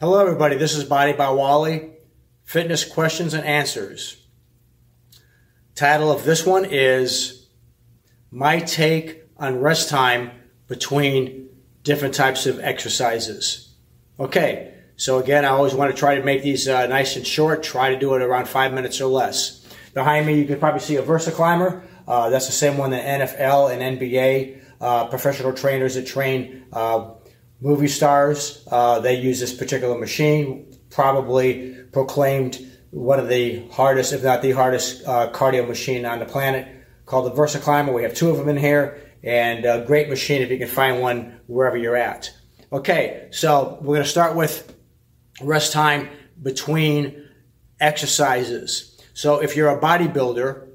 Hello, everybody. This is Body by Wally, Fitness Questions and Answers. Title of this one is My Take on Rest Time Between Different Types of Exercises. Okay, so again, I always want to try to make these uh, nice and short, try to do it around five minutes or less. Behind me, you can probably see a Versa Climber. Uh, that's the same one that NFL and NBA uh, professional trainers that train uh, movie stars. Uh, they use this particular machine, probably proclaimed one of the hardest, if not the hardest, uh, cardio machine on the planet, called the Versa Climber. We have two of them in here, and a great machine if you can find one wherever you're at. Okay, so we're going to start with rest time between exercises. So if you're a bodybuilder,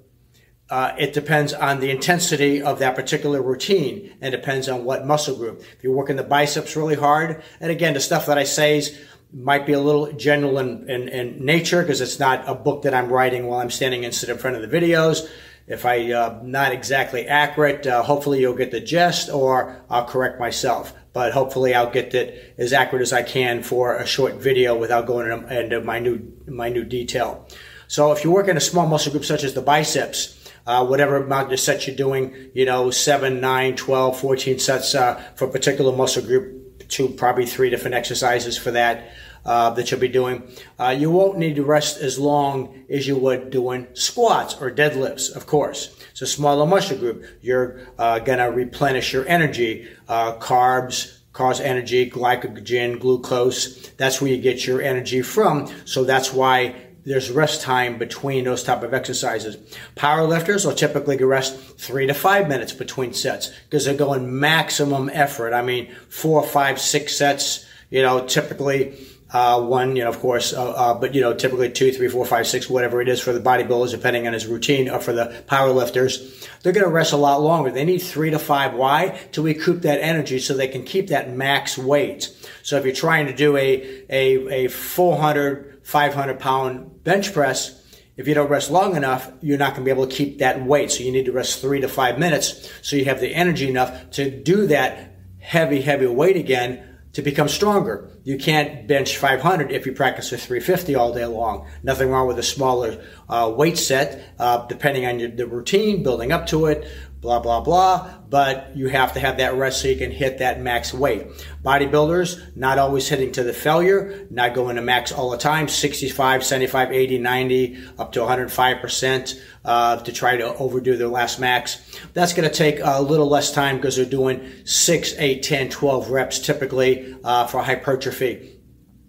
uh, it depends on the intensity of that particular routine and depends on what muscle group. If you're working the biceps really hard, and again, the stuff that I say is, might be a little general in, in, in nature because it's not a book that I'm writing while I'm standing in front of the videos. If I uh, not exactly accurate, uh, hopefully you'll get the gist, or I'll correct myself. But hopefully I'll get it as accurate as I can for a short video without going into my new my new detail. So if you work in a small muscle group such as the biceps, uh, whatever amount of sets you're doing, you know, 7, 9, 12, 14 sets uh, for a particular muscle group, two, probably three different exercises for that. Uh, that you'll be doing. Uh, you won't need to rest as long as you would doing squats or deadlifts, of course. It's a smaller muscle group. You're uh, going to replenish your energy, uh, carbs, cause energy, glycogen, glucose. That's where you get your energy from. So that's why there's rest time between those type of exercises. Power lifters will typically rest three to five minutes between sets because they're going maximum effort. I mean, four, five, six sets, you know, typically, uh, one, you know, of course, uh, uh, but you know, typically two, three, four, five, six, whatever it is for the bodybuilders, depending on his routine, or for the power lifters, they're going to rest a lot longer. They need three to five. Why? To recoup that energy so they can keep that max weight. So if you're trying to do a a, a 400, 500 pound bench press, if you don't rest long enough, you're not going to be able to keep that weight. So you need to rest three to five minutes so you have the energy enough to do that heavy, heavy weight again to become stronger. You can't bench 500 if you practice with 350 all day long. Nothing wrong with a smaller uh, weight set, uh, depending on your, the routine, building up to it, blah, blah, blah. But you have to have that rest so you can hit that max weight. Bodybuilders, not always hitting to the failure, not going to max all the time, 65, 75, 80, 90, up to 105% uh, to try to overdo their last max. That's going to take a little less time because they're doing 6, 8, 10, 12 reps typically uh, for hypertrophy.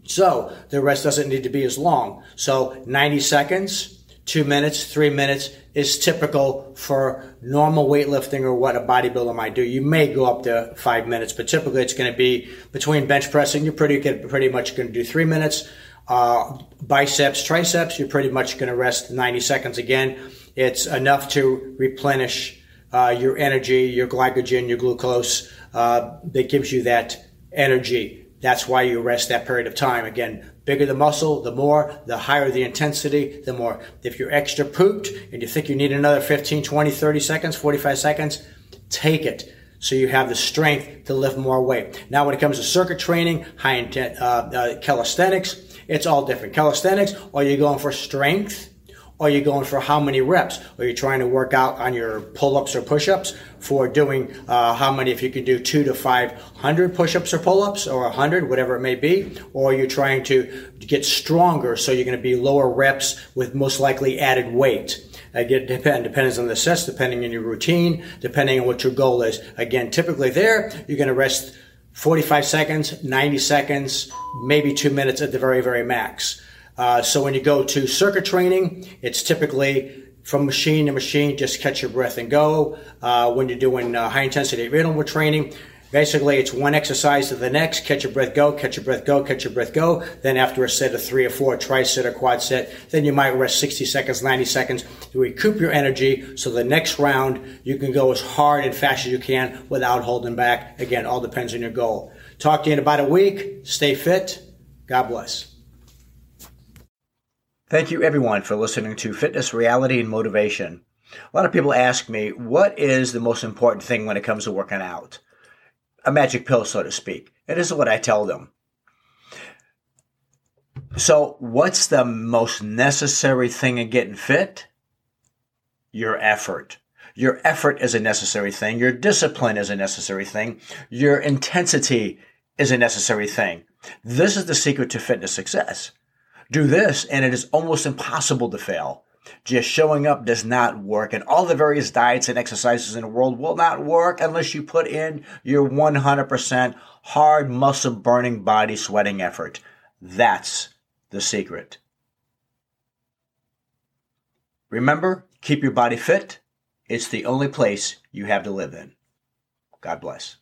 So the rest doesn't need to be as long. So 90 seconds, two minutes, three minutes is typical for normal weightlifting or what a bodybuilder might do. You may go up to five minutes, but typically it's going to be between bench pressing. You're pretty pretty much going to do three minutes. Uh, biceps, triceps, you're pretty much going to rest 90 seconds again. It's enough to replenish uh, your energy, your glycogen, your glucose uh, that gives you that energy. That's why you rest that period of time. Again, bigger the muscle, the more, the higher the intensity, the more. If you're extra pooped and you think you need another 15, 20, 30 seconds, 45 seconds, take it so you have the strength to lift more weight. Now, when it comes to circuit training, high intent, uh, uh, calisthenics, it's all different. Calisthenics, are you going for strength? Are you going for how many reps? Are you trying to work out on your pull-ups or push-ups for doing uh, how many? If you can do two to five hundred push-ups or pull-ups, or a hundred, whatever it may be, or you're trying to get stronger, so you're going to be lower reps with most likely added weight. Again, depend, depends on the sets, depending on your routine, depending on what your goal is. Again, typically there, you're going to rest 45 seconds, 90 seconds, maybe two minutes at the very, very max. Uh, so when you go to circuit training, it's typically from machine to machine, just catch your breath and go. Uh, when you're doing uh, high intensity interval training, basically it's one exercise to the next, catch your breath, go, catch your breath, go, catch your breath, go. Then after a set of three or four, tri-set or quad set, then you might rest 60 seconds, 90 seconds to recoup your energy. So the next round, you can go as hard and fast as you can without holding back. Again, all depends on your goal. Talk to you in about a week. Stay fit. God bless. Thank you everyone for listening to Fitness, Reality, and Motivation. A lot of people ask me, what is the most important thing when it comes to working out? A magic pill, so to speak. And this is what I tell them. So, what's the most necessary thing in getting fit? Your effort. Your effort is a necessary thing. Your discipline is a necessary thing. Your intensity is a necessary thing. This is the secret to fitness success. Do this and it is almost impossible to fail. Just showing up does not work and all the various diets and exercises in the world will not work unless you put in your 100% hard muscle burning body sweating effort. That's the secret. Remember, keep your body fit. It's the only place you have to live in. God bless.